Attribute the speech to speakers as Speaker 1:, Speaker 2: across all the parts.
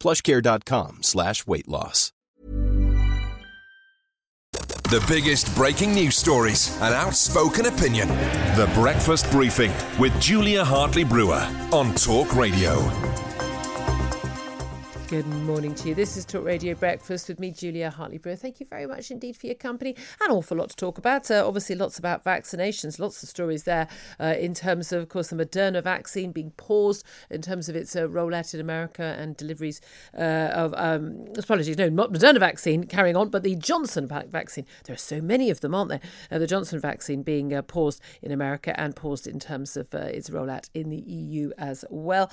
Speaker 1: plushcare.com slash weight loss.
Speaker 2: The biggest breaking news stories and outspoken opinion.
Speaker 3: The Breakfast Briefing with Julia Hartley Brewer on Talk Radio.
Speaker 4: Good morning to you. This is Talk Radio Breakfast with me, Julia Hartley Brewer. Thank you very much indeed for your company. An awful lot to talk about. Uh, obviously, lots about vaccinations, lots of stories there uh, in terms of, of course, the Moderna vaccine being paused in terms of its uh, rollout in America and deliveries uh, of, um, apologies, no, not Moderna vaccine carrying on, but the Johnson vaccine. There are so many of them, aren't there? Uh, the Johnson vaccine being uh, paused in America and paused in terms of its rollout in the EU as well.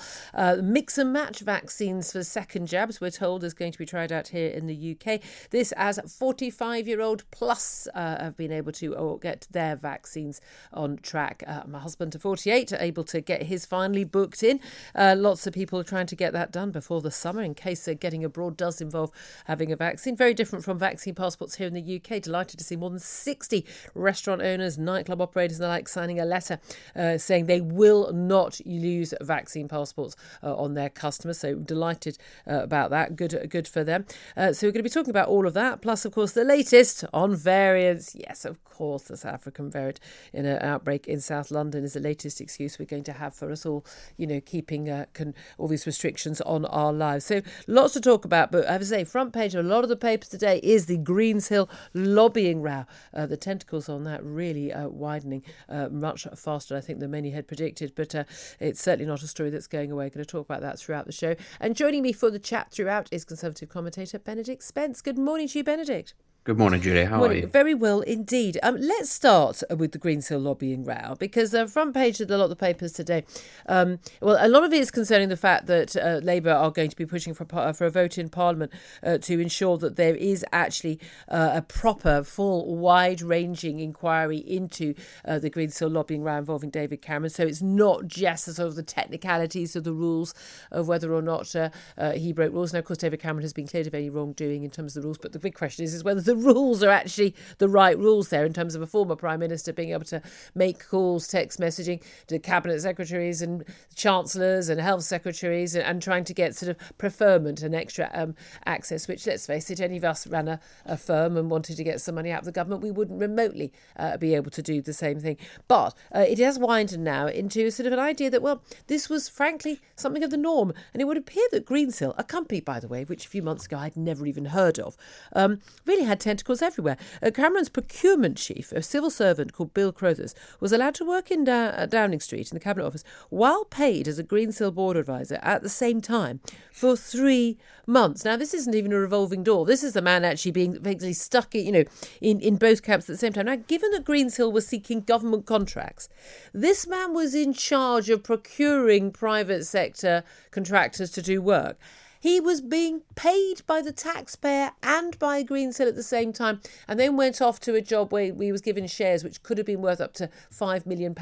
Speaker 4: mix and match vaccines for second jabs, we're told, is going to be tried out here in the UK. This as 45 year old plus uh, have been able to uh, get their vaccines on track. Uh, my husband, to 48, able to get his finally booked in. Uh, lots of people are trying to get that done before the summer in case getting abroad does involve having a vaccine. Very different from vaccine passports here in the UK. Delighted to see more than 60 restaurant owners, nightclub operators, and the like signing a letter uh, saying they will not use vaccine passports uh, on their customers. So delighted uh, about that. Good, good for them. Uh, so we're going to be talking about all of that, plus, of course, the latest on variants. Yes, of course, the South African variant in an outbreak in South London is the latest excuse we're going to have for us all. You know, keeping uh, con- all these restrictions on our lives. So lots to talk about. But I have to say, front page of a lot of the papers today is the Greensill lobbying row. Uh, the tentacles on that really uh, widening uh, much faster, I think, than many had predicted. But uh, it's certainly not a story that's going away. Going to talk about that throughout the show. And joining me for the chat throughout is Conservative commentator Benedict Spence. Good morning to you, Benedict.
Speaker 5: Good morning, Julia. How
Speaker 4: morning.
Speaker 5: are you?
Speaker 4: Very well indeed. Um, let's start with the Greensill lobbying row because the front page of a lot of the papers today, um, well, a lot of it is concerning the fact that uh, Labour are going to be pushing for for a vote in Parliament uh, to ensure that there is actually uh, a proper, full, wide-ranging inquiry into uh, the Greensill lobbying row involving David Cameron. So it's not just the sort of the technicalities of the rules of whether or not uh, uh, he broke rules. Now, of course, David Cameron has been cleared of any wrongdoing in terms of the rules, but the big question is, is whether the rules are actually the right rules there in terms of a former prime minister being able to make calls, text messaging to cabinet secretaries and chancellors and health secretaries and, and trying to get sort of preferment and extra um, access, which, let's face it, any of us ran a, a, firm and wanted to get some money out of the government, we wouldn't remotely uh, be able to do the same thing. But uh, it has winded now into sort of an idea that, well, this was frankly something of the norm. And it would appear that Greensill, a company, by the way, which a few months ago I'd never even heard of, um, really had tentacles everywhere. Uh, Cameron's procurement chief, a civil servant called Bill Crothers, was allowed to work in da- uh, Downing Street in the Cabinet Office while paid as a Greensill board advisor at the same time for three months. Now, this isn't even a revolving door. This is the man actually being basically stuck, in, you know, in, in both camps at the same time. Now, given that Greensill was seeking government contracts, this man was in charge of procuring private sector contractors to do work. He was being paid by the taxpayer and by Greensill at the same time, and then went off to a job where he was given shares which could have been worth up to £5 million.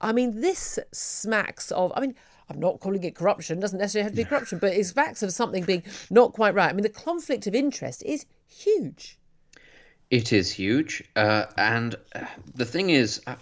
Speaker 4: I mean, this smacks of, I mean, I'm not calling it corruption, doesn't necessarily have to be corruption, but it's facts of something being not quite right. I mean, the conflict of interest is huge.
Speaker 5: It is huge. Uh, and the thing is, uh,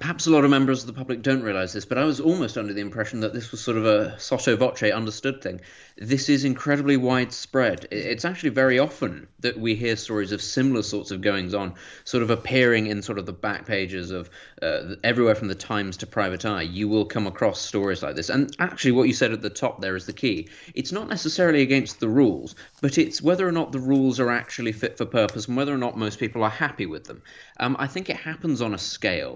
Speaker 5: perhaps a lot of members of the public don't realise this, but I was almost under the impression that this was sort of a sotto voce understood thing. This is incredibly widespread. It's actually very often that we hear stories of similar sorts of goings on, sort of appearing in sort of the back pages of uh, everywhere from the Times to Private Eye. You will come across stories like this. And actually, what you said at the top there is the key. It's not necessarily against the rules, but it's whether or not the rules are actually fit for purpose and whether or not most people are happy with them. Um, I think it happens on a scale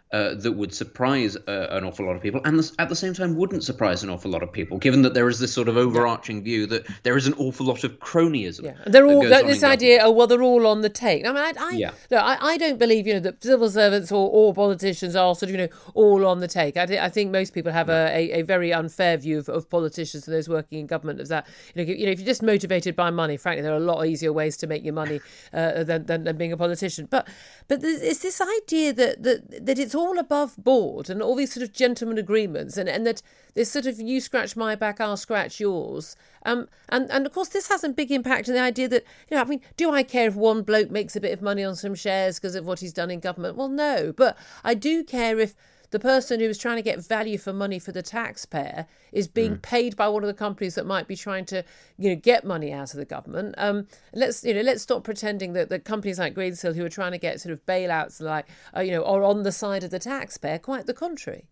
Speaker 5: uh, that would surprise uh, an awful lot of people, and at the same time wouldn't surprise an awful lot of people, given that there is this sort of overarching yeah. view that there is an awful lot of cronyism.
Speaker 4: Yeah, they're all this idea. Oh well, they're all on the take. I mean, I, I, yeah. no, I, I, don't believe you know that civil servants or, or politicians are sort of you know all on the take. I, I think most people have a, a, a, very unfair view of, of politicians and those working in government. Of that, you know, you know, if you're just motivated by money, frankly, there are a lot easier ways to make your money uh, than, than, than being a politician. But but it's this idea that that that it's all above board and all these sort of gentleman agreements and, and that this sort of you scratch my back, I'll scratch yours. Um, and, and of course, this has a big impact on the idea that, you know, I mean, do I care if one bloke makes a bit of money on some shares because of what he's done in government? Well, no. But I do care if the person who is trying to get value for money for the taxpayer is being mm. paid by one of the companies that might be trying to, you know, get money out of the government. Um, let's, you know, let's stop pretending that the companies like Greensill who are trying to get sort of bailouts, like, uh, you know, are on the side of the taxpayer. Quite the contrary.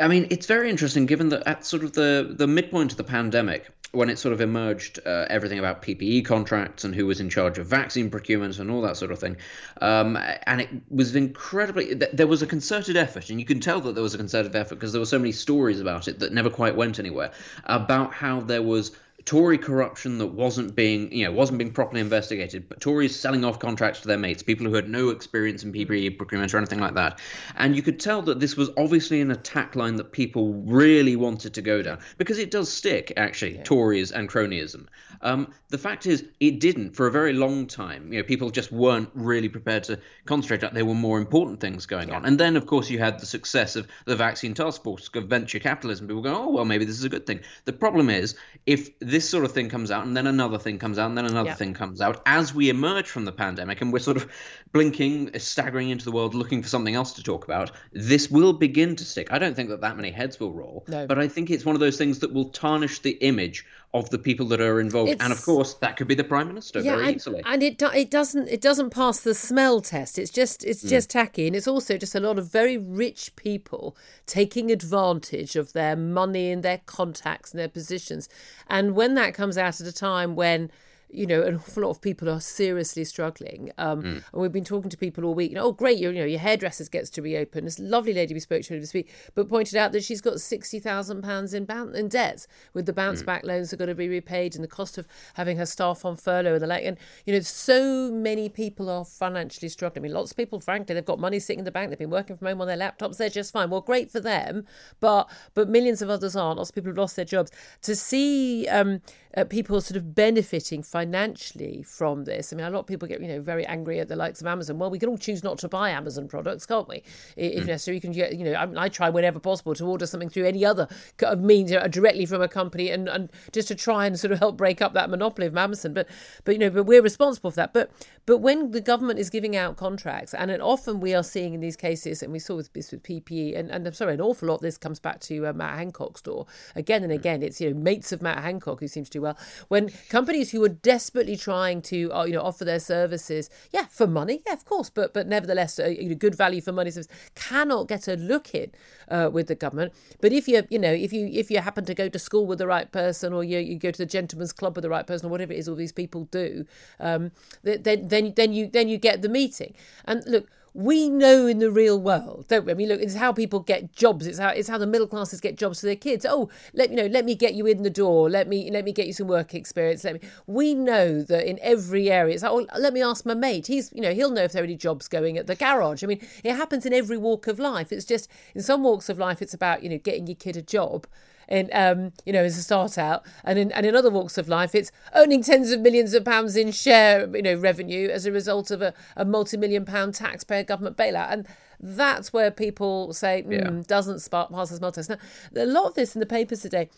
Speaker 5: I mean, it's very interesting given that at sort of the, the midpoint of the pandemic, when it sort of emerged uh, everything about PPE contracts and who was in charge of vaccine procurement and all that sort of thing. Um, and it was incredibly, there was a concerted effort, and you can tell that there was a concerted effort because there were so many stories about it that never quite went anywhere, about how there was Tory corruption that wasn't being, you know, wasn't being properly investigated, but Tories selling off contracts to their mates, people who had no experience in PPE procurement or anything like that. And you could tell that this was obviously an attack line that people really wanted to go down because it does stick, actually, yeah. Tories and cronyism. Um, the fact is, it didn't for a very long time. You know, people just weren't really prepared to concentrate on. There were more important things going yeah. on. And then, of course, you had the success of the vaccine task force of venture capitalism. People go, oh, well, maybe this is a good thing. The problem is, if this sort of thing comes out, and then another thing comes out, and then another yeah. thing comes out, as we emerge from the pandemic, and we're sort of blinking, uh, staggering into the world, looking for something else to talk about, this will begin to stick. I don't think that that many heads will roll, no. but I think it's one of those things that will tarnish the image of the people that are involved, it's, and of course that could be the prime minister yeah, very
Speaker 4: and,
Speaker 5: easily.
Speaker 4: And it it doesn't it doesn't pass the smell test. It's just it's mm. just tacky, and it's also just a lot of very rich people taking advantage of their money and their contacts and their positions. And when that comes out at a time when you know, an awful lot of people are seriously struggling. Um, mm. And we've been talking to people all week. You know, oh, great, you know, your hairdressers gets to reopen. This lovely lady we spoke to this week, but pointed out that she's got sixty thousand pounds in in debts with the bounce mm. back loans that are going to be repaid and the cost of having her staff on furlough and the like. And you know, so many people are financially struggling. I mean, lots of people, frankly, they've got money sitting in the bank. They've been working from home on their laptops. They're just fine. Well, great for them, but but millions of others aren't. Lots of people have lost their jobs. To see um, uh, people sort of benefiting financially from this. I mean, a lot of people get you know very angry at the likes of Amazon. Well, we can all choose not to buy Amazon products, can't we? If mm. necessary, you can get you know. I, I, try whenever possible to order something through any other means you know, directly from a company, and, and just to try and sort of help break up that monopoly of Amazon. But but you know, but we're responsible for that. But but when the government is giving out contracts, and often we are seeing in these cases, and we saw this with PPE, and, and I'm sorry, an awful lot of this comes back to uh, Matt Hancock's door again and mm. again. It's you know mates of Matt Hancock who seems to do well when companies who are desperately trying to uh, you know offer their services, yeah, for money, yeah, of course, but but nevertheless, uh, you know, good value for money service cannot get a look in uh, with the government. But if you you know if you if you happen to go to school with the right person, or you you go to the gentleman's club with the right person, or whatever it is all these people do, um, then then then you then you get the meeting. And look, we know in the real world, don't we? I mean, look, it's how people get jobs. It's how it's how the middle classes get jobs for their kids. Oh, let you know, let me get you in the door. Let me let me get you some work experience. Let me. We know that in every area. It's like, oh, let me ask my mate. He's you know he'll know if there are any jobs going at the garage. I mean, it happens in every walk of life. It's just in some walks of life, it's about you know getting your kid a job in um, you know as a start out, and in and in other walks of life, it's owning tens of millions of pounds in share you know revenue as a result of a, a multi-million pound taxpayer government bailout, and that's where people say mm, yeah. doesn't spark pass the smell test. Now, a lot of this in the papers today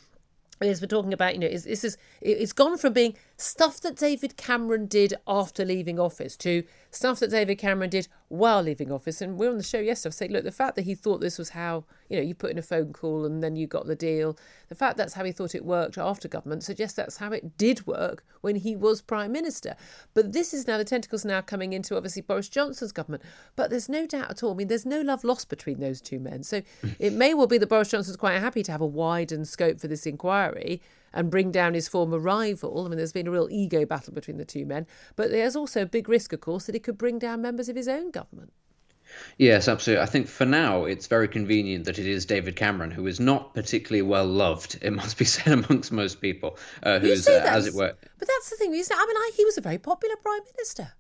Speaker 4: as we're talking about, you know, is this is it's gone from being stuff that David Cameron did after leaving office to stuff that David Cameron did while leaving office. And we are on the show yesterday saying, look, the fact that he thought this was how, you know, you put in a phone call and then you got the deal, the fact that's how he thought it worked after government suggests that's how it did work when he was Prime Minister. But this is now, the tentacles now coming into obviously Boris Johnson's government. But there's no doubt at all, I mean, there's no love lost between those two men. So it may well be that Boris Johnson's quite happy to have a widened scope for this inquiry and bring down his former rival. I mean, there's been a real ego battle between the two men, but there's also a big risk, of course, that he could bring down members of his own government.
Speaker 5: Yes, absolutely. I think for now it's very convenient that it is David Cameron, who is not particularly well loved, it must be said, amongst most people, uh, who's, uh, as it were.
Speaker 4: But that's the thing, isn't it? I mean, I, he was a very popular prime minister.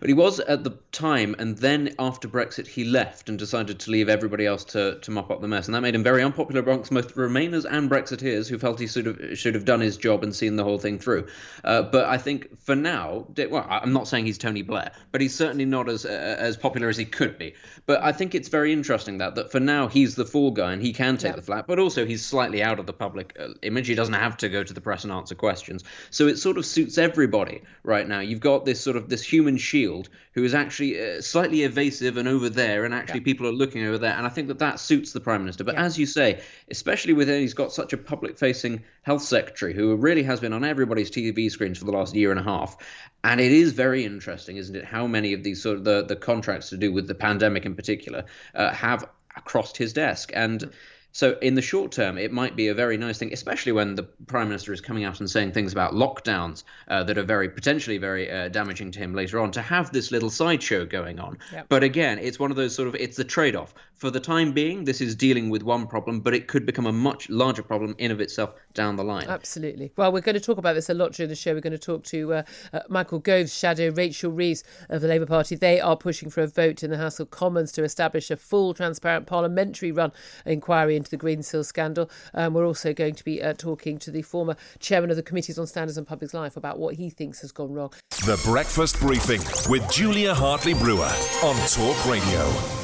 Speaker 5: But he was at the time, and then after Brexit, he left and decided to leave everybody else to, to mop up the mess, and that made him very unpopular amongst most Remainers and Brexiteers who felt he should have should have done his job and seen the whole thing through. Uh, but I think for now, well, I'm not saying he's Tony Blair, but he's certainly not as uh, as popular as he could be. But I think it's very interesting that that for now he's the fall guy and he can take the flak, but also he's slightly out of the public uh, image. He doesn't have to go to the press and answer questions, so it sort of suits everybody right now. You've got this sort of this human shield who is actually uh, slightly evasive and over there, and actually yeah. people are looking over there. And I think that that suits the prime minister. But yeah. as you say, especially with he's got such a public-facing health secretary who really has been on everybody's TV screens for the last year and a half. And it is very interesting, isn't it, how many of these sort of the, the contracts to do with the pandemic in particular uh, have crossed his desk. And so, in the short term, it might be a very nice thing, especially when the prime minister is coming out and saying things about lockdowns uh, that are very potentially very uh, damaging to him later on. To have this little sideshow going on, yep. but again, it's one of those sort of it's the trade-off. For the time being, this is dealing with one problem, but it could become a much larger problem in of itself down the line.
Speaker 4: Absolutely. Well, we're going to talk about this a lot during the show. We're going to talk to uh, uh Michael Gove's shadow, Rachel Reeves of the Labour Party. They are pushing for a vote in the House of Commons to establish a full, transparent parliamentary run inquiry into the Green Greensill scandal. Um, we're also going to be uh, talking to the former chairman of the Committees on Standards and Public Life about what he thinks has gone wrong.
Speaker 3: The Breakfast Briefing with Julia Hartley Brewer on Talk Radio.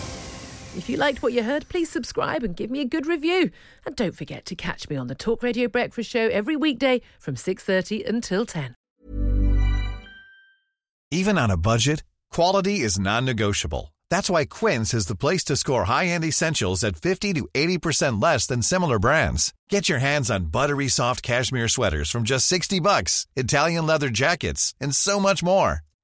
Speaker 4: If you liked what you heard, please subscribe and give me a good review. And don't forget to catch me on the Talk Radio Breakfast Show every weekday from 6:30 until 10.
Speaker 6: Even on a budget, quality is non-negotiable. That's why Quince is the place to score high-end essentials at 50 to 80% less than similar brands. Get your hands on buttery soft cashmere sweaters from just 60 bucks, Italian leather jackets, and so much more.